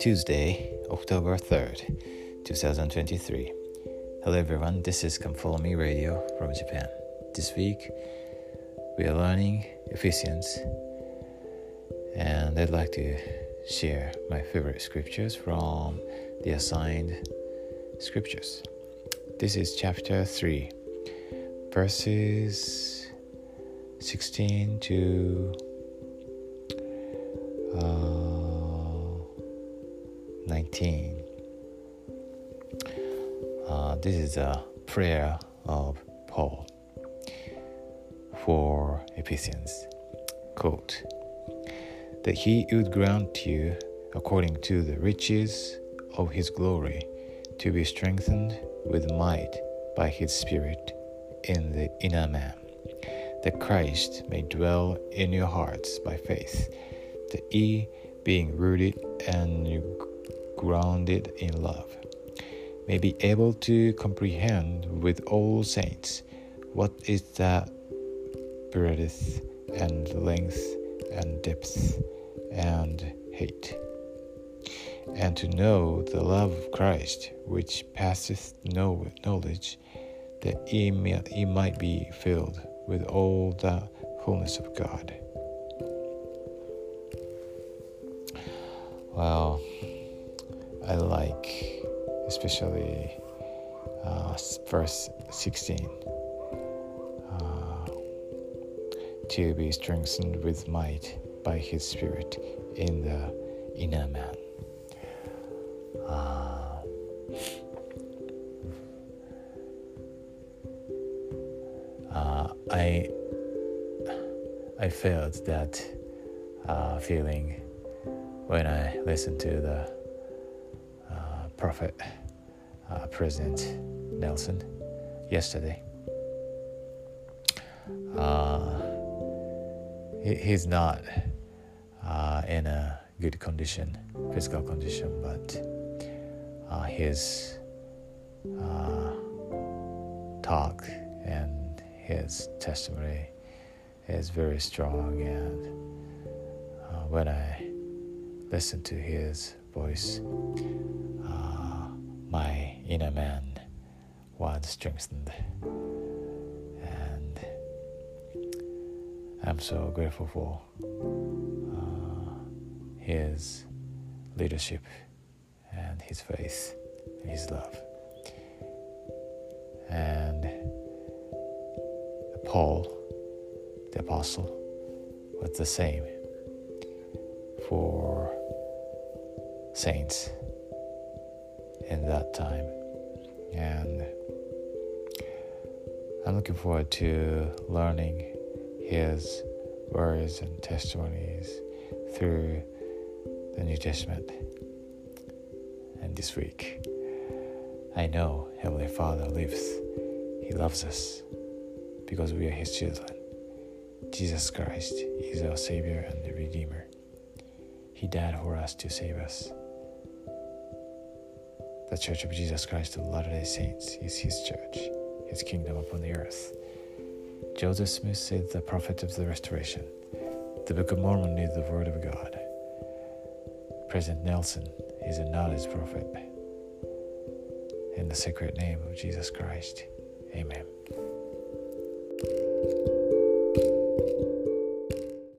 Tuesday, October 3rd, 2023. Hello everyone, this is Come Follow Me Radio from Japan. This week we are learning Ephesians and I'd like to share my favorite scriptures from the assigned scriptures. This is chapter 3, verses 16 to uh, 19. Uh, this is a prayer of Paul for Ephesians. Quote That he would grant you, according to the riches of his glory, to be strengthened with might by his Spirit in the inner man, that Christ may dwell in your hearts by faith, that ye, being rooted and grounded in love, may be able to comprehend with all saints what is that breadth and length and depth and height, and to know the love of Christ which passeth knowledge, that ye, may, ye might be filled with all the fullness of God. Well, I like especially uh, verse 16 uh, to be strengthened with might by his spirit in the inner man. Uh, I I felt that uh, feeling when I listened to the uh, prophet uh, President Nelson yesterday. Uh, he, he's not uh, in a good condition, physical condition, but his talk and his testimony is very strong. And uh, when I listen to his voice, uh, my inner man was strengthened. And I'm so grateful for uh, his leadership and his faith and his love. And Paul, the apostle, was the same for saints in that time. And I'm looking forward to learning his words and testimonies through the New Testament. And this week, I know Heavenly Father lives. He loves us because we are His children. Jesus Christ is our Savior and the Redeemer. He died for us to save us. The Church of Jesus Christ of Latter day Saints is His church, His kingdom upon the earth. Joseph Smith said, The prophet of the restoration. The Book of Mormon is the Word of God. President Nelson is a knowledge prophet. In the sacred name of Jesus Christ, Amen. Thank you.